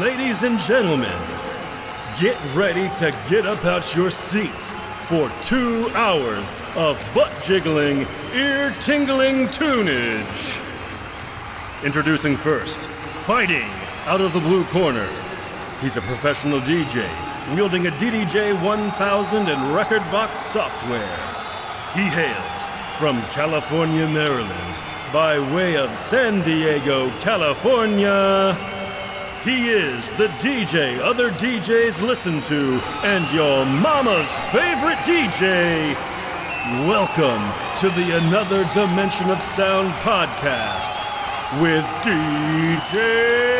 Ladies and gentlemen, get ready to get up out your seats for two hours of butt jiggling, ear tingling tunage. Introducing first, fighting out of the blue corner. He's a professional DJ wielding a DDJ 1000 and rekordbox software. He hails from California, Maryland, by way of San Diego, California. He is the DJ other DJs listen to and your mama's favorite DJ. Welcome to the Another Dimension of Sound podcast with DJ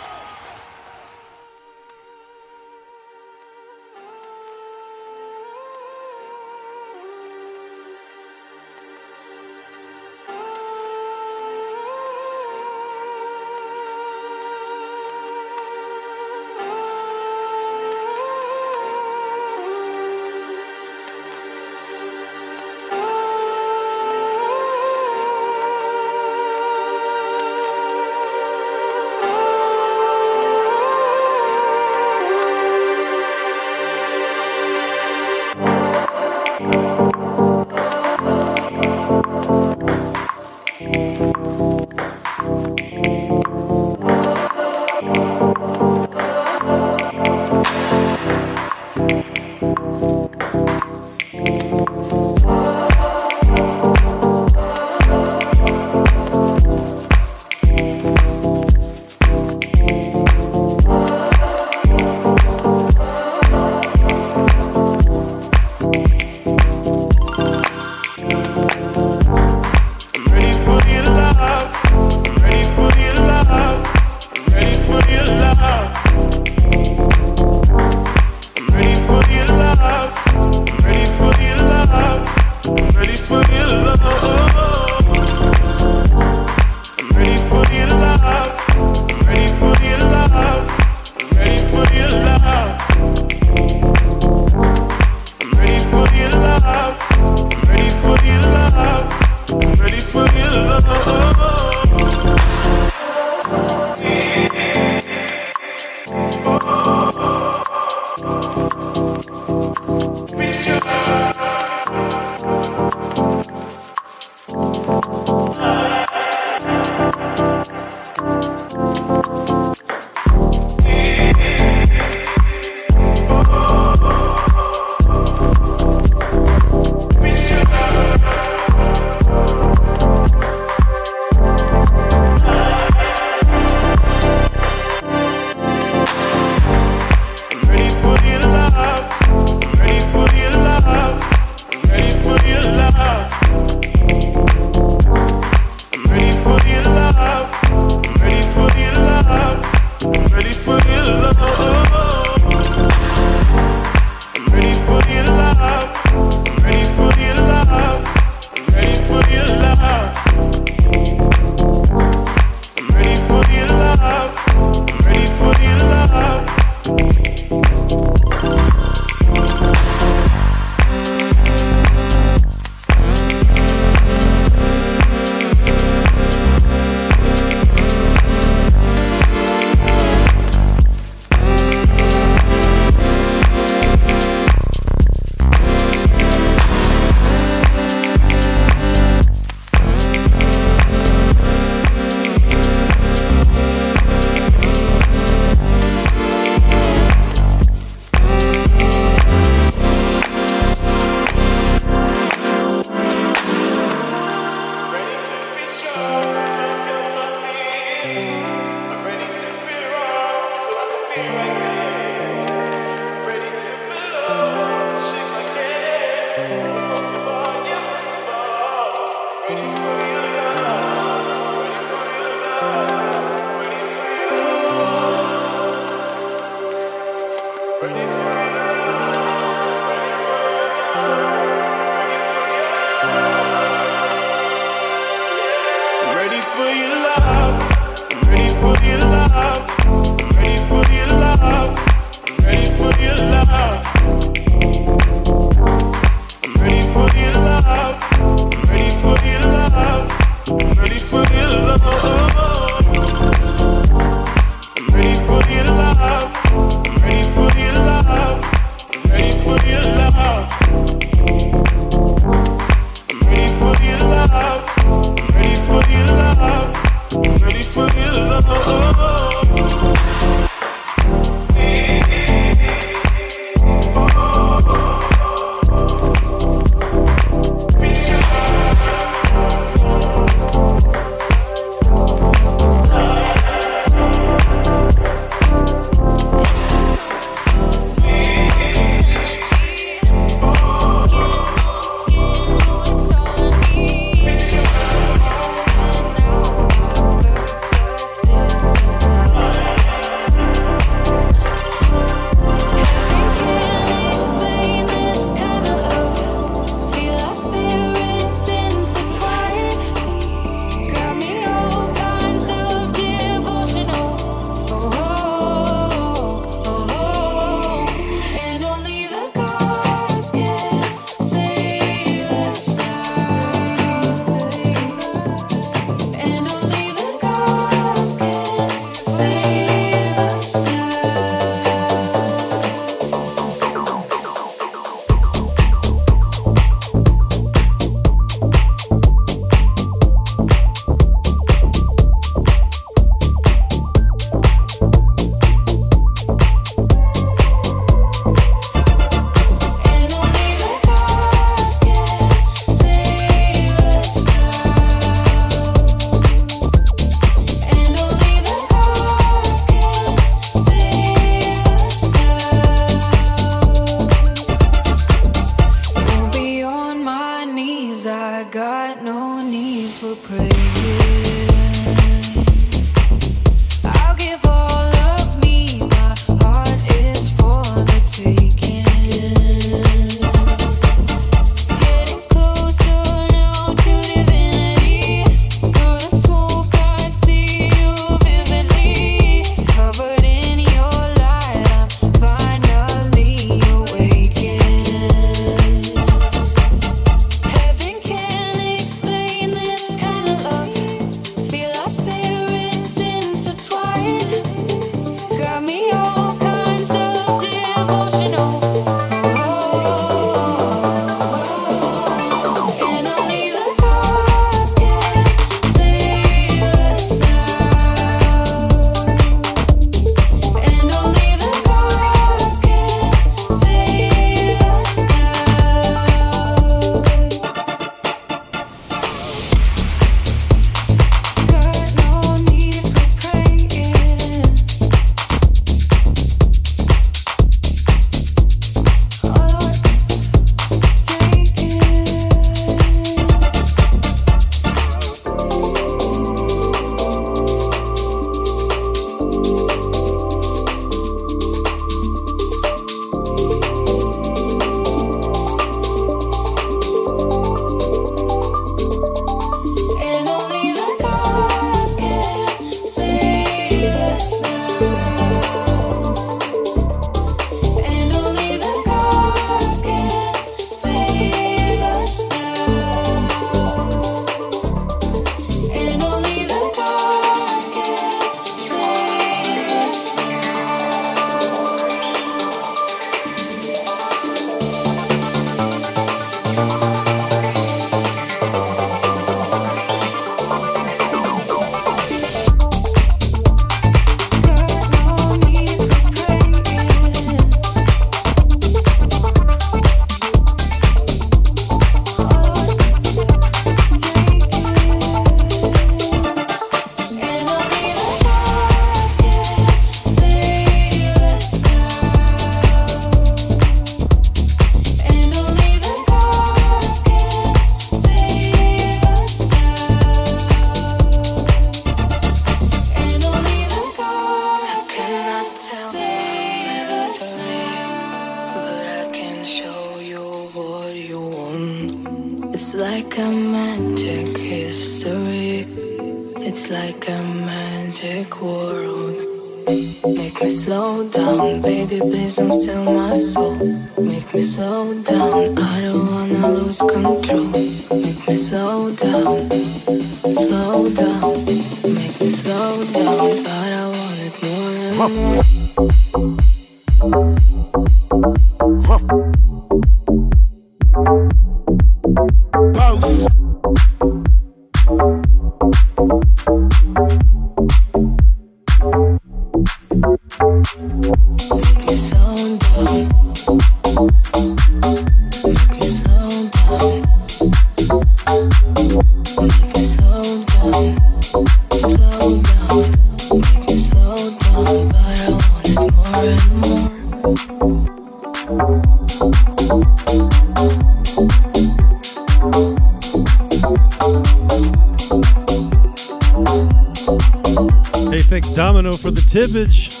Tippage.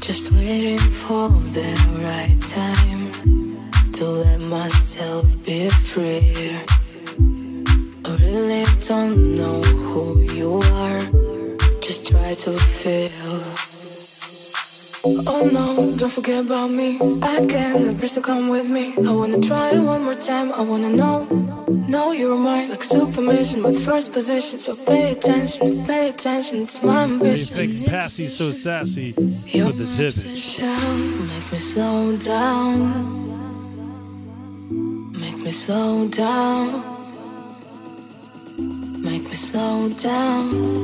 Just waiting for the right time to let myself be free. I really don't know who you are, just try to feel. Oh no, don't forget about me. Again, please to come with me. I wanna try one more time. I wanna know, know you're mine. Like supermission with first position. So attention. It's my ambition. He thinks Passy so sassy you're with the tippage. Make me slow down. Make me slow down. Make me slow down,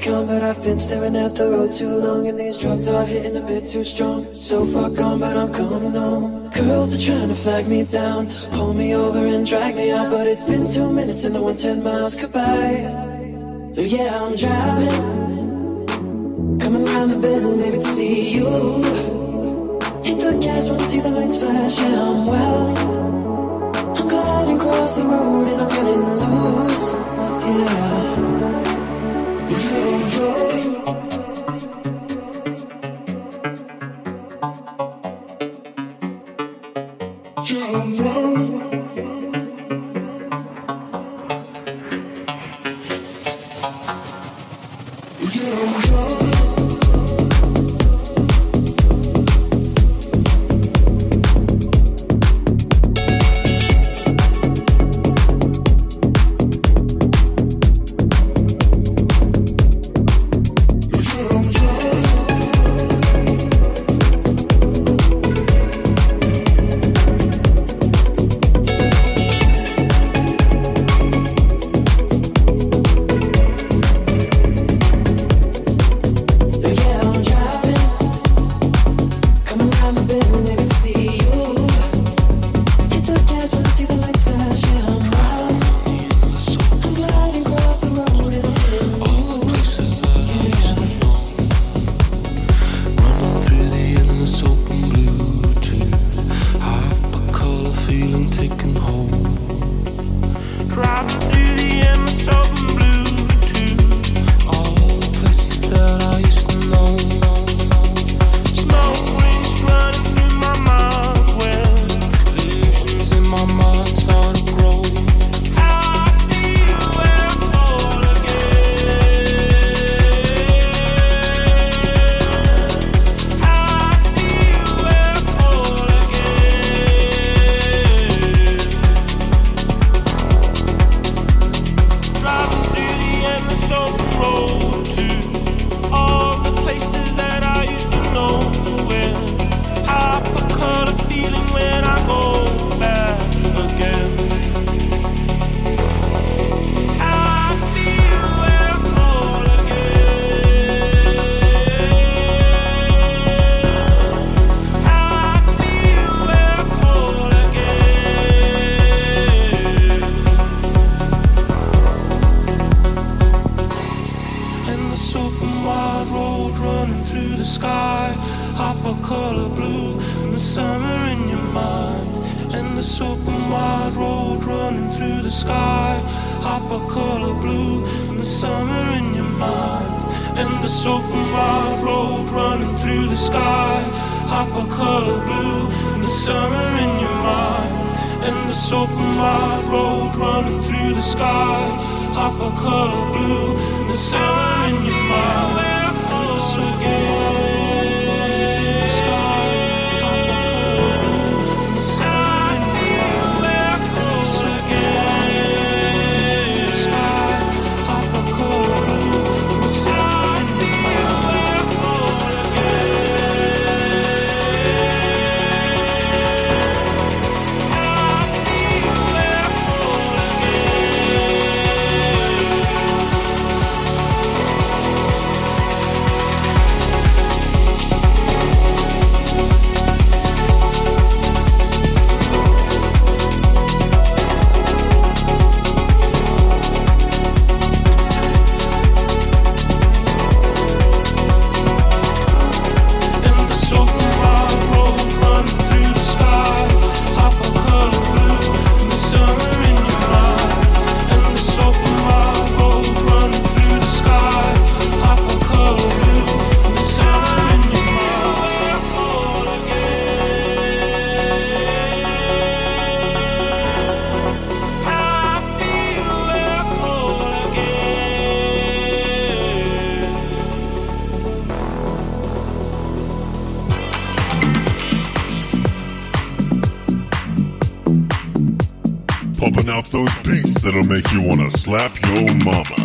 come, but I've been staring at the road too long, and these drugs are hitting a bit too strong. So far gone, but I'm coming home. Girl, they're trying to flag me down, pull me over and drag me out, but it's been two minutes and I went ten miles. Goodbye. Oh, yeah, I'm driving, coming round the bend, maybe to see you. Hit the gas when I see the lights flash, yeah, I'm well. I'm gliding across the road and I'm feeling loose, yeah. Slap your mama.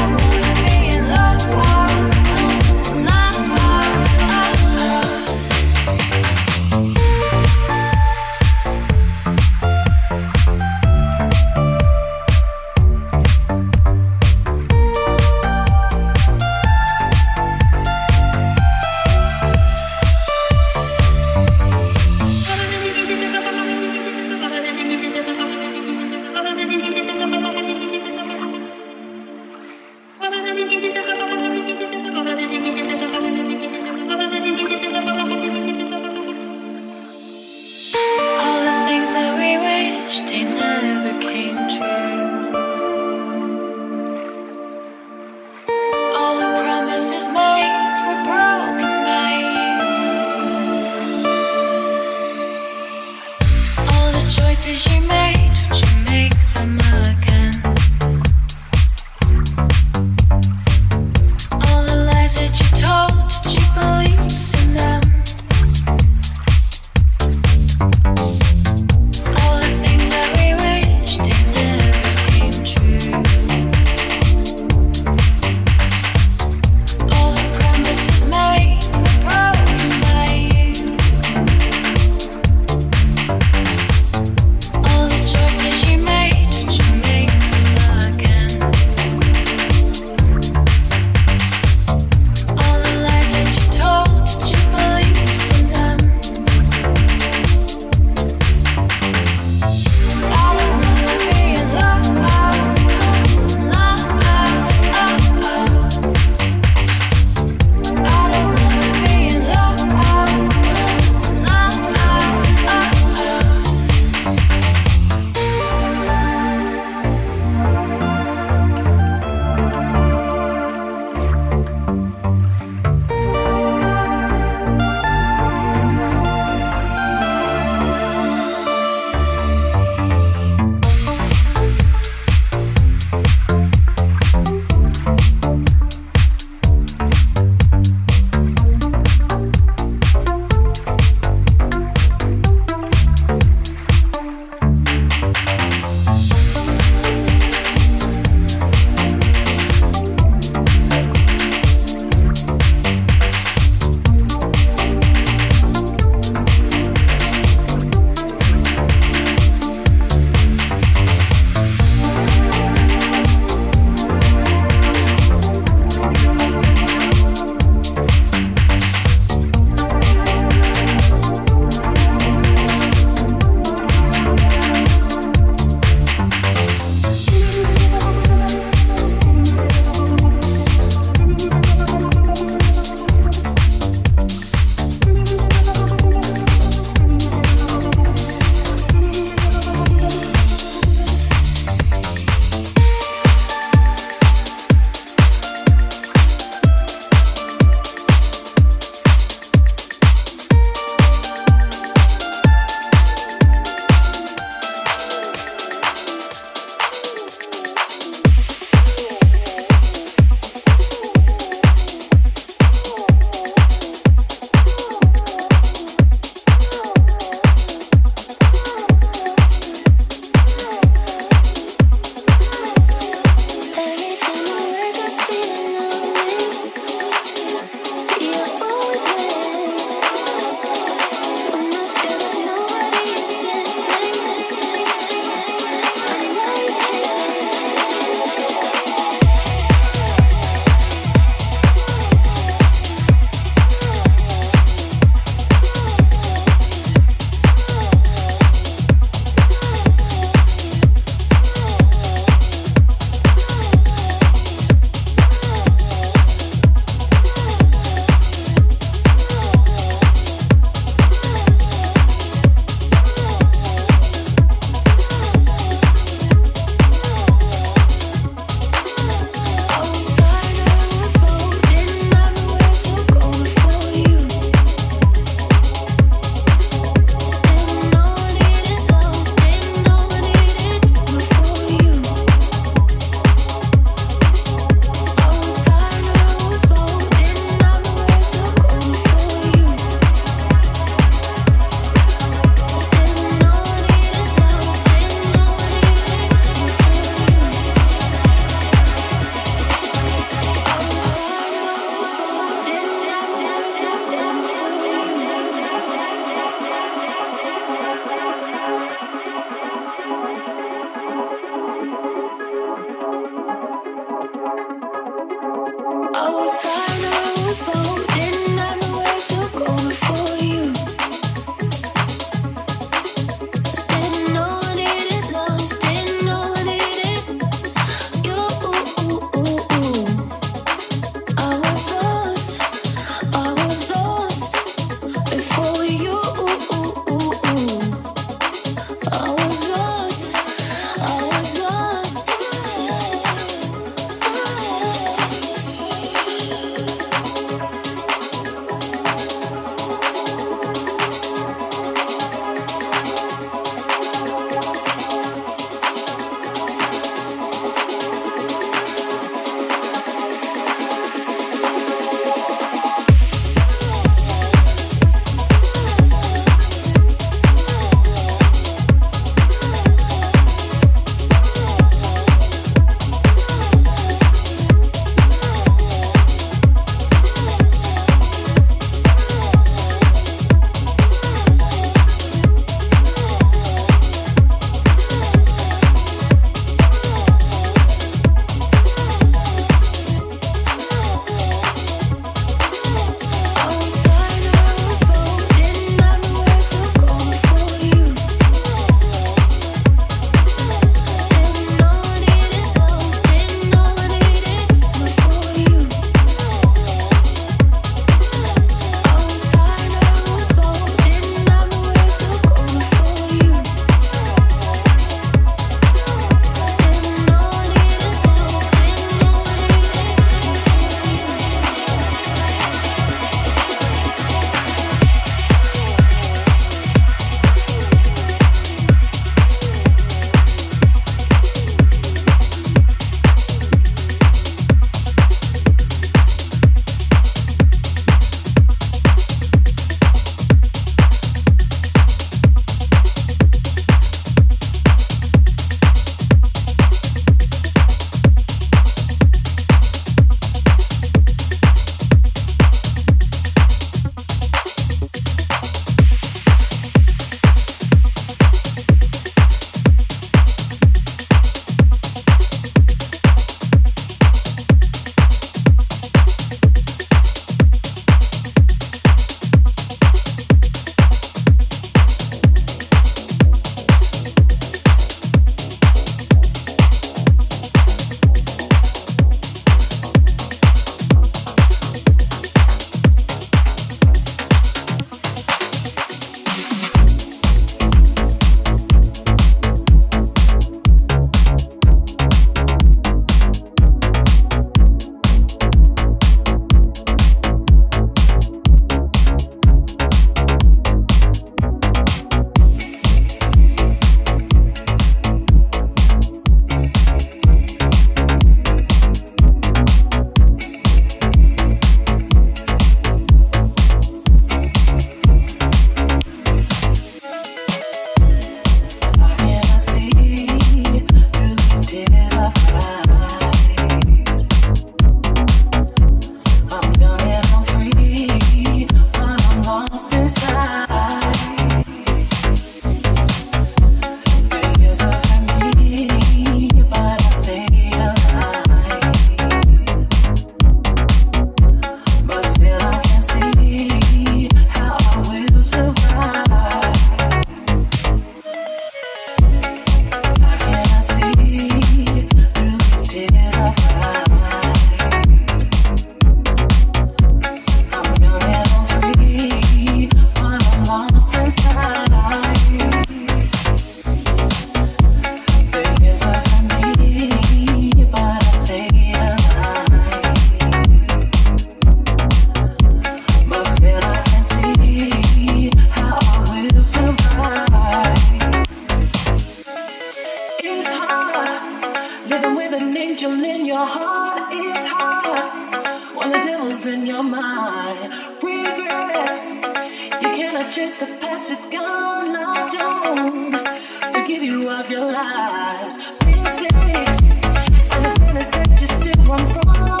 erase the past, it's gone, loved on. Forgive you of your lies, mistakes, and the sinners that you still want from.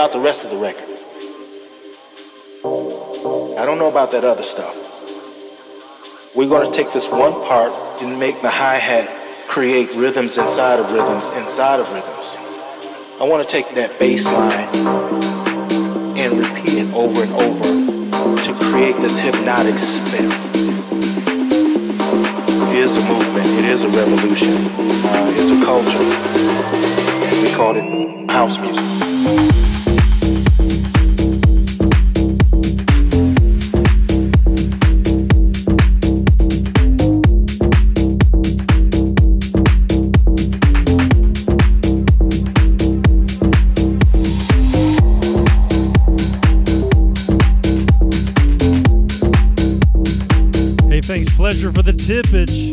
about the rest of the record. I don't know about that other stuff. We're going to take this one part and make the hi hat create rhythms inside of rhythms inside of rhythms. I want to take that bass line and repeat it over and over to create this hypnotic spin. it is a movement, it is a revolution, uh, it's a culture. We call it house music. tippage.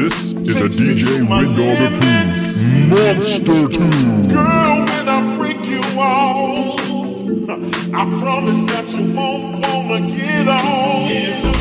This is a DJ Window approved Monster Tune. Girl, when I break you off, I promise that you won't wanna get on.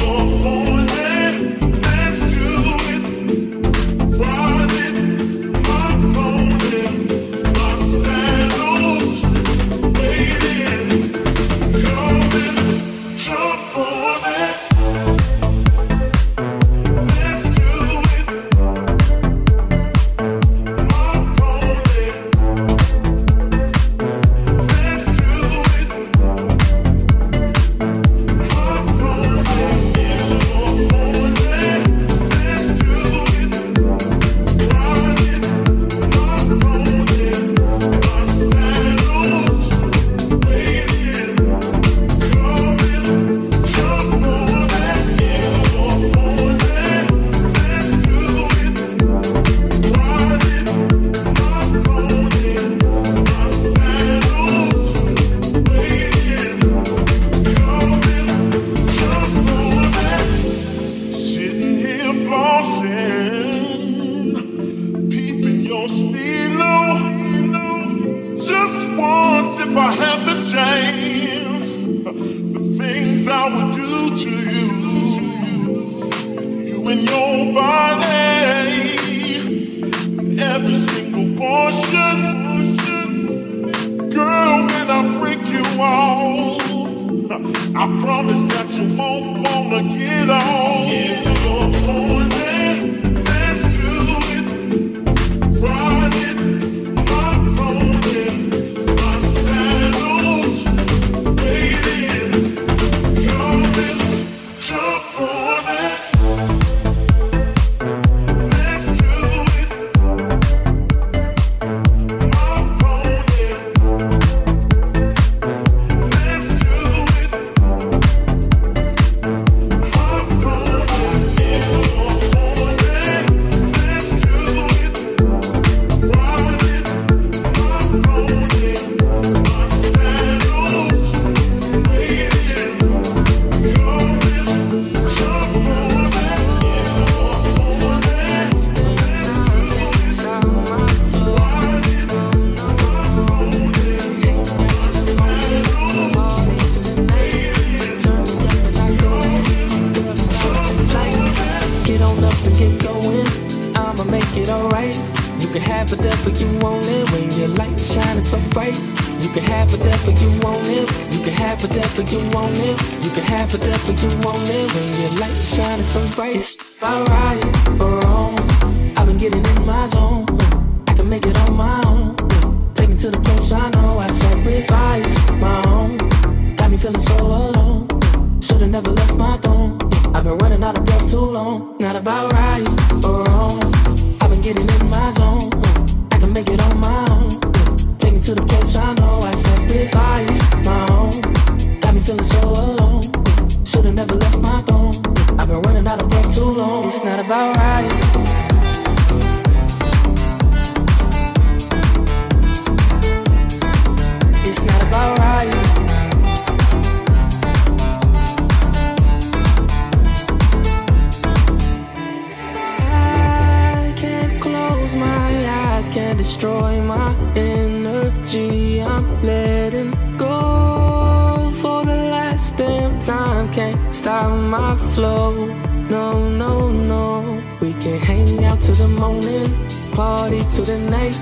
Party till the night.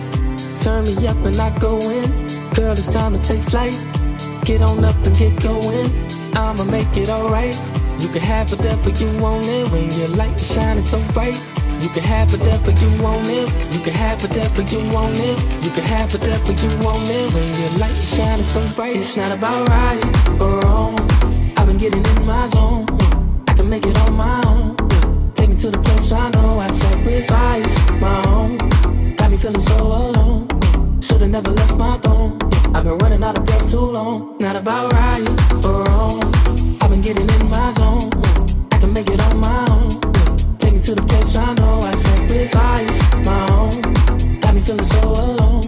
Turn me up and I go in. Girl, it's time to take flight. Get on up and get going. I'ma make it alright. You can have whatever you want it when your light is shining so bright. You can have whatever you want it. You can have whatever you want it. You can have whatever you want it when your light is shining so bright. It's not about right or wrong. I've been getting in my zone. I can make it on my own to the place I know I sacrificed my own. Got me feeling so alone. Should've never left my phone. I've been running out of breath too long. Not about right or wrong. I've been getting in my zone. I can make it on my own. Take me to the place I know I sacrificed my own. Got me feeling so alone.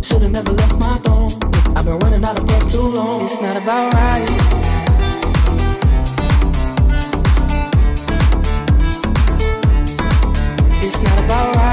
Should've never left my phone. I've been running out of breath too long. It's not about right. about right.